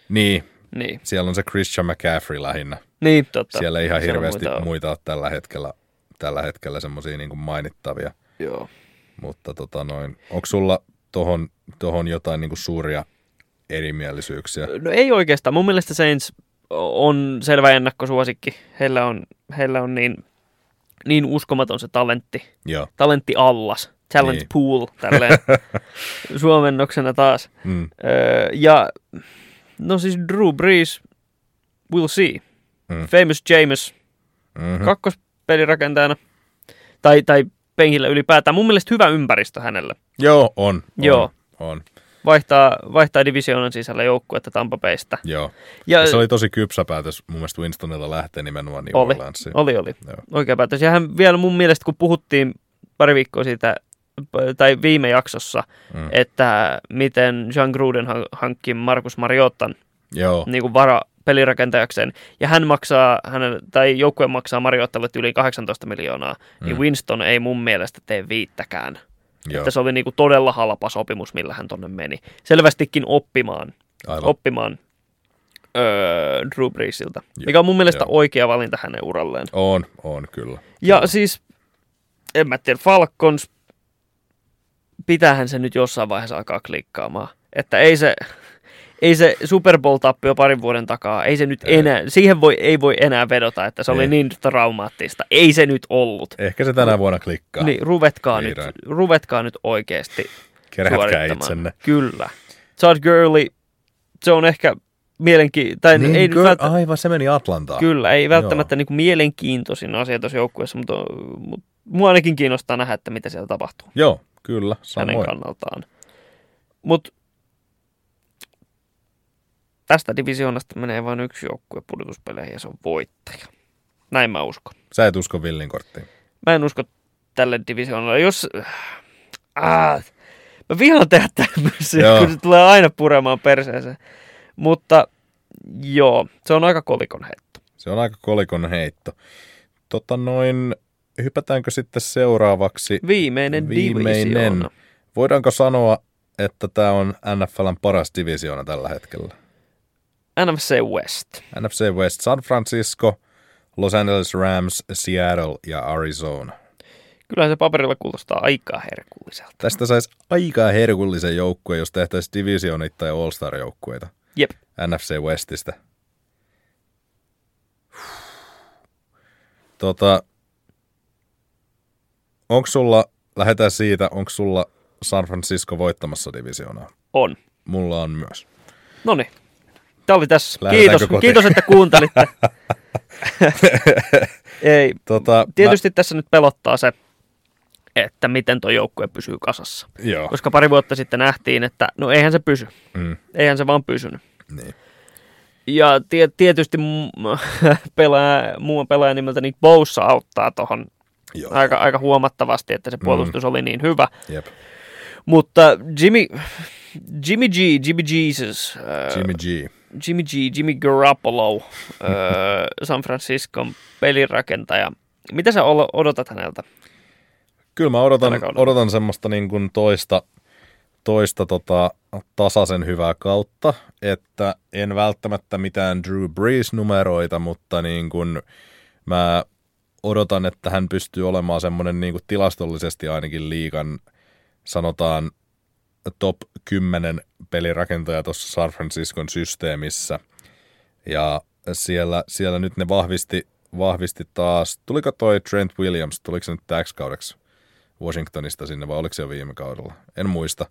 niin, Niin, siellä on se Christian McCaffrey lähinnä. niin totta. Siellä ei ihan Siellä hirveästi muita muita, ole tällä hetkellä, tällä hetkellä semmoisia niin mainittavia. Joo. Mutta tota noin, onko sulla tohon, tohon jotain niin kuin suuria erimielisyyksiä? No ei oikeastaan. Mun mielestä Saints on selvä ennakkosuosikki. Heillä on, heillä on niin, niin uskomaton se talentti. Joo. Talentti allas. Talent Niin. pool, tälleen suomennoksena taas. Mm, Öö, ja no siis Drew Brees, we'll see. Mm. Famous James, mm-hmm. mm. Kakkospelirakentajana. Tai, tai penkillä ylipäätään. Mun mielestä hyvä ympäristö hänelle. Joo, on. on Joo. On, Vaihtaa, vaihtaa divisioonan sisällä joukkuetta Tampa Baysta. joo. Ja, Ja se oli tosi kypsä päätös mun mielestä Winstonilla lähteä nimenomaan New Oli. Orleansiin. Oli, oli. Joo. Oikea päätös. Ja hän vielä mun mielestä, kun puhuttiin pari viikkoa siitä, tai viime jaksossa, Mm. että miten Jean Gruden han- hankki Markus Mariottan Joo, niin kuin vara pelirakentajakseen, ja hän maksaa, hänen, tai joukkue maksaa Mariottalle yli 18 miljoonaa, mm. niin Winston ei mun mielestä tee viittäkään. joo. Että se oli niin kuin todella halpa sopimus, millä hän tonne meni. Selvästikin oppimaan, Aivan. oppimaan öö, Drew Breesilta, Joo, mikä on mun mielestä joo. oikea valinta hänen uralleen. On, on kyllä. Ja siis, en mä tiedä, Falcons, pitäähän se nyt jossain vaiheessa alkaa klikkaamaan. Että ei se, ei se Super Bowl-tappio parin vuoden takaa, ei se nyt Ei. enää, siihen voi, ei voi enää vedota, että se oli Ei. niin traumaattista. Ei se nyt ollut. Ehkä se tänä vuonna klikkaa. Niin, ruvetkaa nyt, ruvetkaa nyt oikeasti Kerätkää itsenne. Kyllä. Todd Gurley, se on ehkä mielenkiintoinen, tai Niin, ei kyllä, välttämättä, aivan, se meni Atlantaan. Kyllä, ei välttämättä niin kuin mielenkiintoisin asia tuossa joukkueessa, mutta, mutta mua ainakin kiinnostaa nähdä, että mitä siellä tapahtuu Joo, kyllä, hänen samoin. kannaltaan. Mutta tästä divisioonasta menee vain yksi joukkue pudotuspeleihin ja se on voittaja. Näin mä uskon. Sä et usko Villin korttiin. Mä en usko tälle divisioonalle. Jos... Ah, mä vihaan tehdä tämmöisiä, kun se tulee aina puremaan perseeseen. Mutta joo, se on aika kolikon heitto. Se on aika kolikon heitto. Tota noin, hypätäänkö sitten seuraavaksi? Viimeinen, Viimeinen. divisioona. Voidaanko sanoa, että tämä on NFLn paras divisioona tällä hetkellä? NFC West. NFC West, San Francisco, Los Angeles Rams, Seattle ja Arizona. Kyllähän se paperilla kuulostaa aika herkulliselta. Tästä saisi aika herkullisen joukkueen, jos tehtäisiin divisioonittain All-Star-joukkueita Jep. NFC Westistä. Tota, onko sulla, lähdetään siitä, onko sulla San Francisco voittamassa divisioonaa? On. Mulla on myös. No niin. Tämä oli tässä. Lähdetäänkö Kiitos, kotiin? kiitos, että kuuntelitte. Ei, Tota, tietysti tässä nyt pelottaa se, että miten tuo joukkue pysyy kasassa. Mä, joo, Koska pari vuotta sitten nähtiin, että no eihän se pysy. mm, Eihän se vaan pysynyt. niin. Ja tie, tietysti pelaaja, muun pelaaja nimeltä Nick Bosa auttaa tuohon aika, aika huomattavasti, että se puolustus oli niin hyvä. Jep. Mutta Jimmy, Jimmy G, Jimmy Jesus, äh, Jimmy G. Jimmy G, Jimmy Garoppolo, äh, San Franciscon pelirakentaja. Mitä sä odotat häneltä? Kyllä mä odotan, odotan semmoista niin kuin toista, toista tota, tasaisen hyvää kautta, että en välttämättä mitään Drew Brees-numeroita, mutta niin kuin mä odotan, että hän pystyy olemaan semmoinen niin kuin tilastollisesti ainakin liikan, sanotaan top 10 pelirakentaja tuossa San Franciscon systeemissä. Ja siellä, siellä nyt ne vahvisti, vahvisti taas, tuliko toi Trent Williams, tuliko se nyt täksi kaudeksi Washingtonista sinne vai oliko se jo viime kaudella? En muista.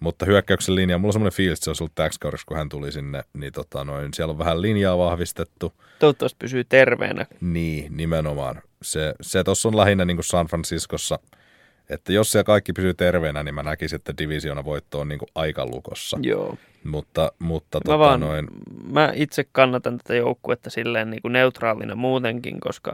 Mutta hyökkäyksen linja, mulla on semmoinen fiilis, että se olisi ollut täksi kaudeksi, kun hän tuli sinne, niin tota noin, siellä on vähän linjaa vahvistettu. Toivottavasti pysyy terveenä. Niin, nimenomaan. Se, se tuossa on lähinnä niin kuin San Franciscossa, että jos siellä kaikki pysyy terveenä, niin mä näkisin, että divisiona voitto on niin kuin aika lukossa. Joo. Mutta, mutta Mä, tota vaan, noin, mä itse kannatan tätä joukkuetta silleen niin kuin neutraalina muutenkin, koska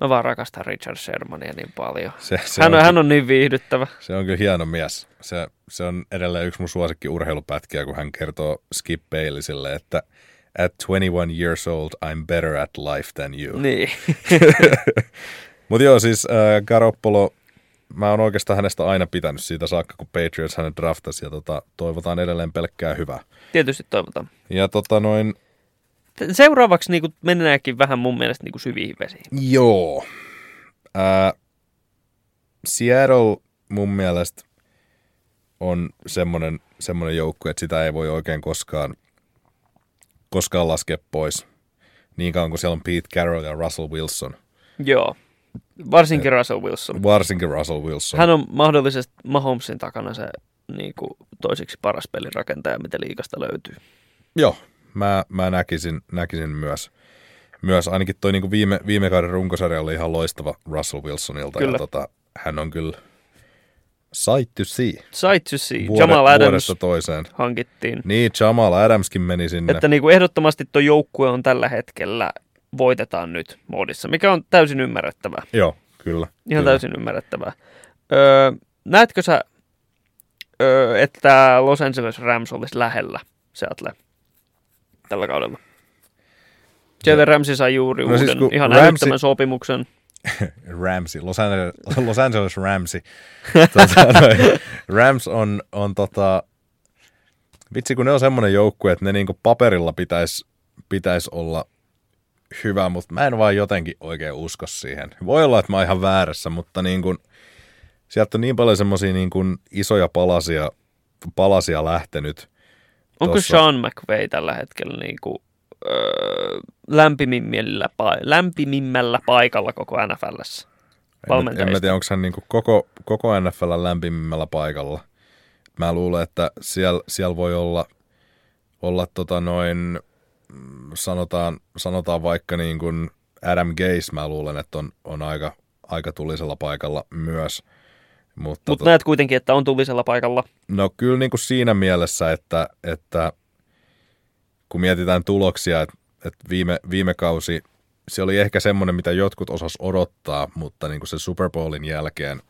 mä vaan rakastan Richard Shermania niin paljon. se, se, hän, on, hän on niin viihdyttävä. se on kyllä hieno mies. Se, se on edelleen yksi mun suosikki urheilupätkiä, kun hän kertoo Skip Baylessille, että at 21 years old, I'm better at life than you. Niin. Mutta joo, siis äh, Garoppolo, mä oon oikeastaan hänestä aina pitänyt siitä saakka, kun Patriots hänet draftasi, ja tota, toivotaan edelleen pelkkää hyvää. Tietysti toivotaan. Ja tota noin, Seuraavaksi niin mennäänkin vähän mun mielestä niin syviin vesiin. joo. Äh, Seattle mun mielestä on semmoinen, semmoinen joukkue, että sitä ei voi oikein koskaan, koskaan laskea pois. Niin kauan kuin siellä on Pete Carroll ja Russell Wilson. Joo. Varsinkin Russell Wilson. Varsinkin Russell Wilson. Hän on mahdollisesti Mahomesin takana se niin kuin toiseksi paras pelirakentaja, mitä liikasta löytyy. Joo, mä, mä näkisin, näkisin myös. Myös ainakin toi niinku viime, viime kauden runkosarja oli ihan loistava Russell Wilsonilta. Kyllä. Ja tota, hän on kyllä sight to see Sight to see. vuode, Jamal Adams toiseen. hankittiin. Niin, Jamal Adamskin meni sinne. Että niin kuin ehdottomasti tuo joukkue on tällä hetkellä voitetaan nyt moodissa, mikä on täysin ymmärrettävää. Joo, kyllä. Ihan kyllä. täysin ymmärrettävää. Öö, näetkö sä, öö, että Los Angeles Rams olisi lähellä Seattle tällä kaudella? Jalen Ramsey sai juuri No no siis uuden, kun ihan Ramsey- älyttömän sopimuksen. Ramsey, Los Angeles, Los Angeles Ramsey. tota, Rams on, on tota, vitsi kun ne on semmoinen joukkue, että ne niinku paperilla pitäisi pitäis olla hyvä, mutta mä en vaan jotenkin oikein usko siihen. Voi olla, että mä oon ihan väärässä, mutta niin kun, sieltä on niin paljon semmoisia niin kun isoja palasia, palasia lähtenyt. Onko Tossa- Sean McVay tällä hetkellä niin kuin, öö, lämpimimmällä, lämpimimmällä paikalla koko NFLssä? En, en mä tiedä, onko hän niin koko, koko NFL lämpimimmällä paikalla. Mä luulen, että siellä, siellä voi olla, olla tota noin, sanotaan, sanotaan vaikka niin kuin Adam Gase, mä luulen, että on, on aika, aika tulisella paikalla myös. Mutta Mutta tot- näet kuitenkin, että on tulisella paikalla. No kyllä niin kuin siinä mielessä, että, että kun mietitään tuloksia, että, että viime, viime kausi, se oli ehkä semmoinen, mitä jotkut osas odottaa, mutta niin kuin se Super Bowlin jälkeen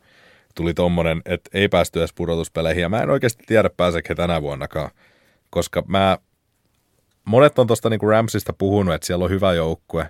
tuli tommonen, että ei päästy edes pudotuspeleihin. Ja mä en oikeasti tiedä, pääseekö he tänä vuonnakaan, koska mä, monet on tuosta niin Ramsista puhunut, että siellä on hyvä joukkue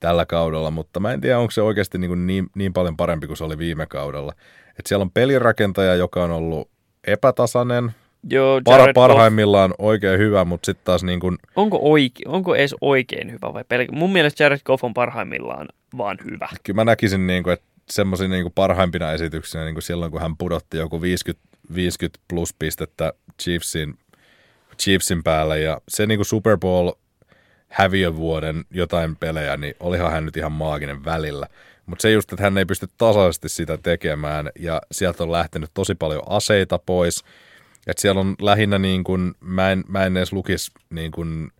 tällä kaudella, mutta mä en tiedä, onko se oikeasti niin, kuin niin, niin paljon parempi kuin se oli viime kaudella. Että siellä on pelirakentaja, joka on ollut epätasainen, Joo, par, Jared Goff, parhaimmillaan oikein hyvä, mutta sitten taas niin kuin, onko, oike, onko edes oikein hyvä vai pelkä? Mun mielestä Jared Goff on parhaimmillaan vaan hyvä. kyllä mä näkisin, niin kuin, että semmoisia niin parhaimpina esityksinä niin kuin silloin, kun hän pudotti joku 50, 50 plus pistettä Chiefsin, Chiefsin päälle ja se niin kuin Super Bowl häviövuoden jotain pelejä, niin olihan hän nyt ihan maaginen välillä. Mutta se just, että hän ei pysty tasaisesti sitä tekemään ja sieltä on lähtenyt tosi paljon aseita pois. Että siellä on lähinnä niin kuin, mä en, mä en edes lukisi niin kuin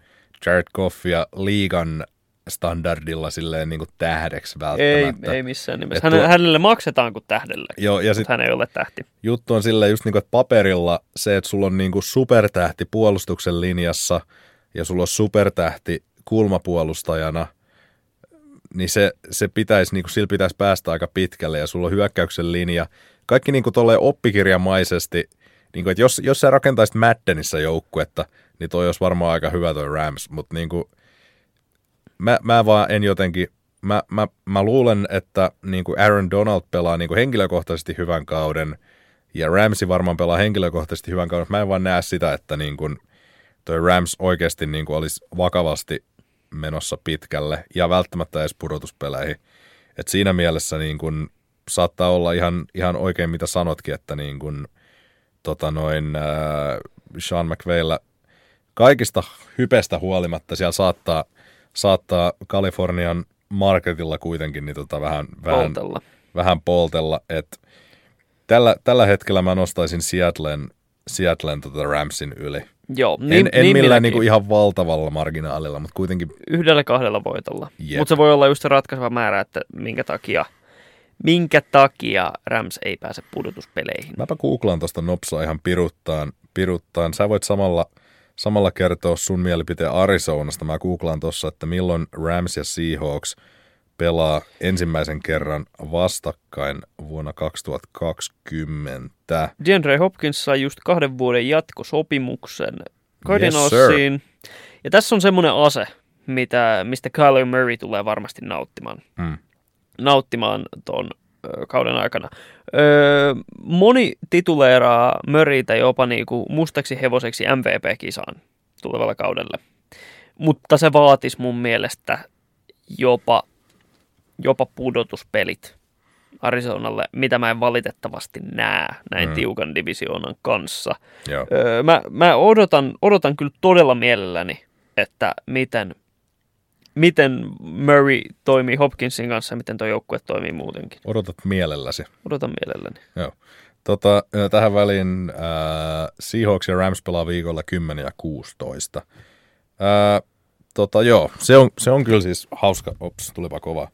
Jared Goffia liigan standardilla silleen niin kuin tähdeksi Ei, välttämättä. ei missään nimessä. Hänelle, tuo- hänelle maksetaan kuin tähdelle, Joo, ja sitten hän ei ole tähti. juttu on silleen just niin kuin, että paperilla se, että sulla on niin kuin supertähti puolustuksen linjassa ja sulla on supertähti kulmapuolustajana, niin se, se pitäisi, niin kuin, sillä pitäisi päästä aika pitkälle ja sulla on hyökkäyksen linja. Kaikki niin kuin tolleen oppikirjamaisesti, niin kuin, että jos, jos sä rakentaisit Maddenissä joukkuetta, niin toi olisi varmaan aika hyvä toi Rams, mutta niin kuin, mä, mä vaan en jotenkin, mä, mä, mä luulen, että niin kuin Aaron Donald pelaa niin kuin henkilökohtaisesti hyvän kauden ja Ramsey varmaan pelaa henkilökohtaisesti hyvän kauden. Mä en vaan näe sitä, että niin kuin toi Rams oikeasti niin kuin olisi vakavasti menossa pitkälle ja välttämättä edes pudotuspeleihin. Et siinä mielessä niin kun, saattaa olla ihan, ihan oikein, mitä sanotkin, että niin kun, tota noin, äh, Sean McVeillä kaikista hypestä huolimatta siellä saattaa, saattaa Kalifornian marketilla kuitenkin niin tota vähän, vähän, Poltella. vähän poltella. Et tällä, tällä hetkellä mä nostaisin Seattlen, Seattlen tota Ramsin yli. Joo, Niin, niin, en en niin millään niinku ihan valtavalla marginaalilla, mutta kuitenkin Yhdellä kahdella voitolla. Mutta se voi olla just se ratkaiseva määrä, että minkä takia, minkä takia Rams ei pääse pudotuspeleihin. Mäpä googlaan tuosta nopsaa ihan piruttaan. piruttaan. Sä voit samalla, samalla kertoa sun mielipiteen Arizonasta. Mä googlaan tuossa, että milloin Rams ja Seahawks pelaa ensimmäisen kerran vastakkain vuonna 2020. DeAndre Hopkins sai just kahden vuoden jatkosopimuksen Yes, Cardinalsiin. ja tässä on semmoinen ase, mitä, mistä Kyler Murray tulee varmasti nauttimaan. Hmm. Nauttimaan tuon ö, kauden aikana. Ö, moni tituleeraa Murraytä jopa niinku mustaksi hevoseksi MVP-kisaan tulevalla kaudella. Mutta se vaatisi mun mielestä jopa, jopa pudotuspelit Arizonalle, mitä mä en valitettavasti näe näin mm. tiukan divisioonan kanssa. Joo. Öö, mä mä odotan, odotan kyllä todella mielelläni, että miten, miten Murray toimii Hopkinsin kanssa ja miten tuo joukkue toimii muutenkin. Odotat mielelläsi. Odotan mielelläni. Joo. Tota, tähän väliin äh, Seahawks ja Rams pelaa viikolla 10 ja 16. Äh, tota, joo, se on, se on kyllä siis hauska, ops, tulipa kova.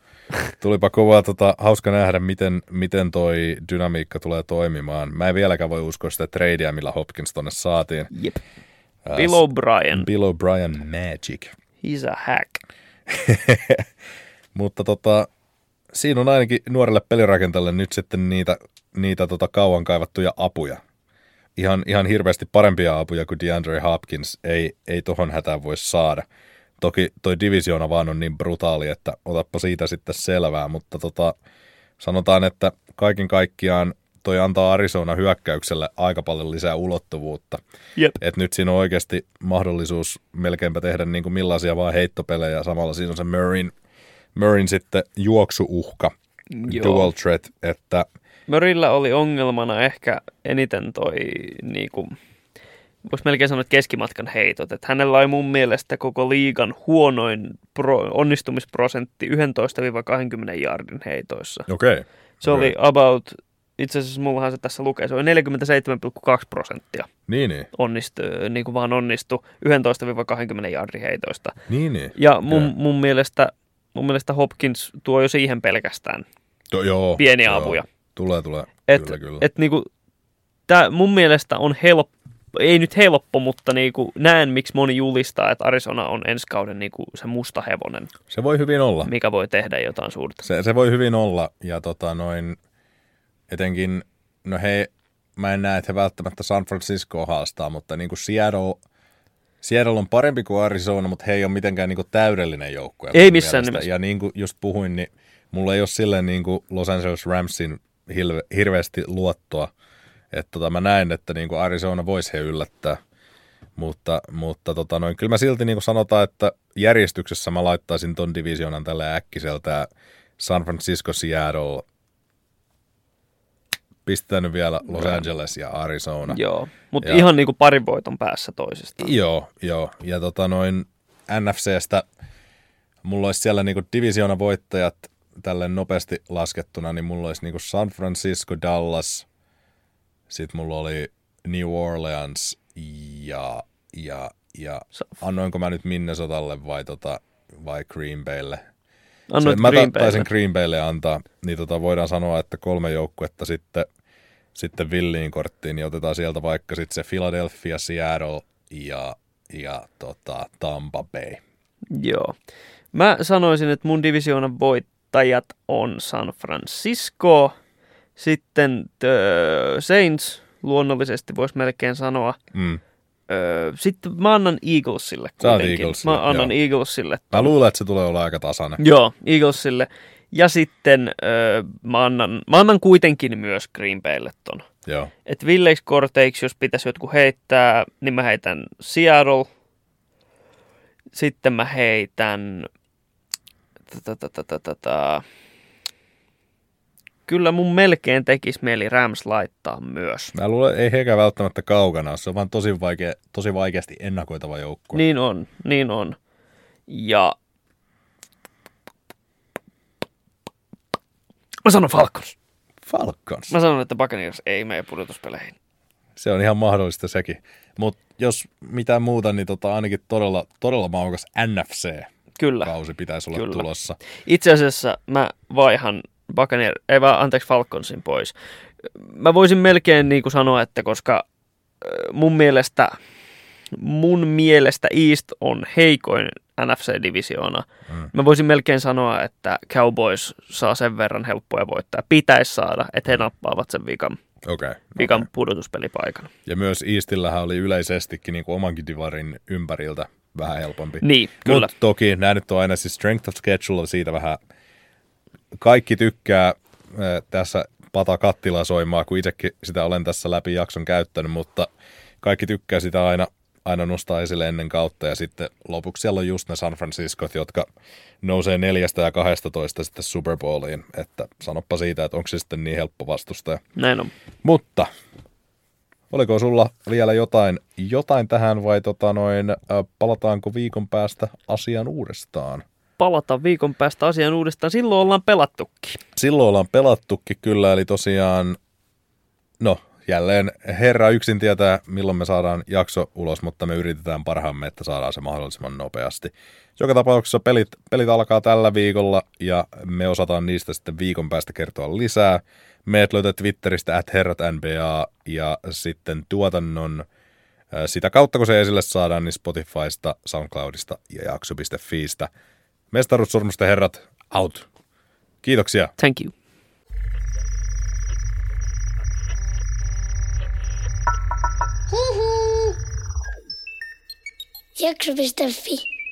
Tulipa kovaa, tota, hauska nähdä, miten, miten toi dynamiikka tulee toimimaan. Mä en vieläkään voi uskoa sitä tradea, millä Hopkins tonne saatiin. Jep. Bill O'Brien, Bill O'Brien Magic. he's a hack. Mutta tota, siinä on ainakin nuorelle pelirakentajalle nyt sitten niitä, niitä tota kauan kaivattuja apuja. Ihan, ihan hirveästi parempia apuja kuin DeAndre Hopkins ei, ei tohon hätään voi saada. Toki toi divisiona vaan on niin brutaali, että otappa siitä sitten selvää, mutta tota, sanotaan, että kaiken kaikkiaan toi antaa Arizona hyökkäykselle aika paljon lisää ulottuvuutta. Jep. Et nyt siinä on oikeasti mahdollisuus melkeinpä tehdä niin kuin millaisia vaan heittopelejä. Samalla siinä on se Murrayn, Murrayn sitten juoksuuhka, Joo. dual threat, että Murrayllä oli ongelmana ehkä eniten toi, niinku, voisi melkein sanoa, että keskimatkan heitot. Että hänellä oli mun mielestä koko liigan huonoin pro, onnistumisprosentti 11-20 jardin heitoissa. okei. Okay. Se oli about, itse asiassa mullahan se tässä lukee, se oli 47,2 prosenttia Niin, niin. onnistu, niin kuin vaan onnistu 11-20 jardin heitoista. Niin, niin. Ja mun, Okei. mun, mielestä, mun mielestä Hopkins tuo jo siihen pelkästään To, joo, pieniä joo. apuja. Tulee, tulee. Et, kyllä, kyllä. et niinku, tää mun mielestä on helppo, ei nyt helppo, mutta niinku, näen miksi moni julistaa, että Arizona on ensi kauden niinku se musta hevonen, se voi hyvin olla. mikä voi tehdä jotain suurta. Se, se voi hyvin olla. Ja tota noin, etenkin, no he, mä en näe, että he välttämättä San Francisco haastaa, mutta niin kuin Seattle, Seattle on parempi kuin Arizona, mutta he ei ole mitenkään niin kuin täydellinen joukkue. Ei missään mielestä. nimessä. Ja niin kuin just puhuin, niin mulla ei ole silleen niin kuin Los Angeles Ramsin hilve, hirveästi luottoa. Että tota, mä näen, että niin kuin Arizona voisi he yllättää. Mutta, mutta tota noin, kyllä mä silti niin kuin sanotaan, että järjestyksessä mä laittaisin ton divisionan tälle äkkiseltä San Francisco, Seattle, pistänyt vielä Los Angeles ja Arizona. Joo, mutta ihan niinku parin voiton päässä toisistaan. Joo, joo. Ja tota noin NFCstä, mulla olisi siellä niinku divisiona voittajat tälle nopeasti laskettuna, niin mulla olisi niinku San Francisco, Dallas, sitten mulla oli New Orleans ja, ja, ja annoinko mä nyt Minnesotalle vai, tota, vai Green Baylle? Annoit Se- mä Green taisin. Green Baylle antaa, niin tota voidaan sanoa, että kolme joukkuetta sitten, sitten villiin korttiin, niin otetaan sieltä vaikka sitten se Philadelphia, Seattle ja, ja tota, Tampa Bay. Joo. Mä sanoisin, että mun divisioonan voittajat on San Francisco, sitten The Saints, luonnollisesti voisi melkein sanoa. Mm. Sitten mä annan Eaglesille kuitenkin. Eaglesille, mä annan joo. Eaglesille. Mä luulen, että se tulee olla aika tasainen. Joo, Eaglesille. Ja sitten öö, mä, annan, mä annan kuitenkin myös Green Baylle ton. Joo. Et villeiksi korteiksi, jos pitäisi jotkut heittää, niin mä heitän Seattle. Sitten mä heitän... ta- ta- ta- ta- ta- ta- kyllä mun melkein tekisi mieli Rams laittaa myös. Mä luulen, ei hekään välttämättä kaukana, se on vaan tosi, vaikea, tosi vaikeasti ennakoitava joukkue. Niin on, niin on. Ja mä sanon Falcons. Falcons. Mä sanon, että Buccaneers ei mene pudotuspeleihin. Se on ihan mahdollista sekin. Mutta jos mitään muuta, niin tota, ainakin todella, todella maukas Kyllä. NFC-kausi pitäisi olla Kyllä. tulossa. Itse asiassa mä vaihan Buccaneer, ei vaan, anteeksi, Falconsin pois. Mä voisin melkein niin kuin sanoa, että koska mun mielestä, mun mielestä East on heikoin NFC-divisioona, mm. mä voisin melkein sanoa, että Cowboys saa sen verran helppoja voittaa. Pitäisi saada, että he nappaavat sen vikan, Okei. Okay. vikan pudotuspelipaikan. Ja myös Eastillähän oli yleisestikin niin kuin omankin divarin ympäriltä vähän helpompi. Niin, kyllä. Mutta toki nämä nyt on aina siis strength of schedule, siitä vähän kaikki tykkää tässä pata kattila soimaa, kun itsekin sitä olen tässä läpi jakson käyttänyt, mutta kaikki tykkää sitä aina, aina nostaa esille ennen kautta ja sitten lopuksi siellä on just ne San Franciscot, jotka nousee neljästä ja kahdestatoista sitten Super Bowliin, että sanoppa siitä, että onko se sitten niin helppo vastustaja. Näin on. Mutta oliko sulla vielä jotain, jotain tähän vai tota noin, palataanko viikon päästä asiaan uudestaan? Palata viikon päästä asiaan uudestaan. Silloin ollaan pelattukin. Silloin ollaan pelattukin kyllä, eli tosiaan, no jälleen herra yksin tietää, milloin me saadaan jakso ulos, mutta me yritetään parhaamme, että saadaan se mahdollisimman nopeasti. Joka tapauksessa pelit, pelit alkaa tällä viikolla ja me osataan niistä sitten viikon päästä kertoa lisää. Meidät löytää Twitteristä at herrat NBA ja sitten tuotannon äh, sitä kautta, kun se esille saadaan, niin Spotifysta, Soundcloudista ja jakso.fiistä. Mestaruussormusten herrat, out. Kiitoksia. Thank you. Jakso.fi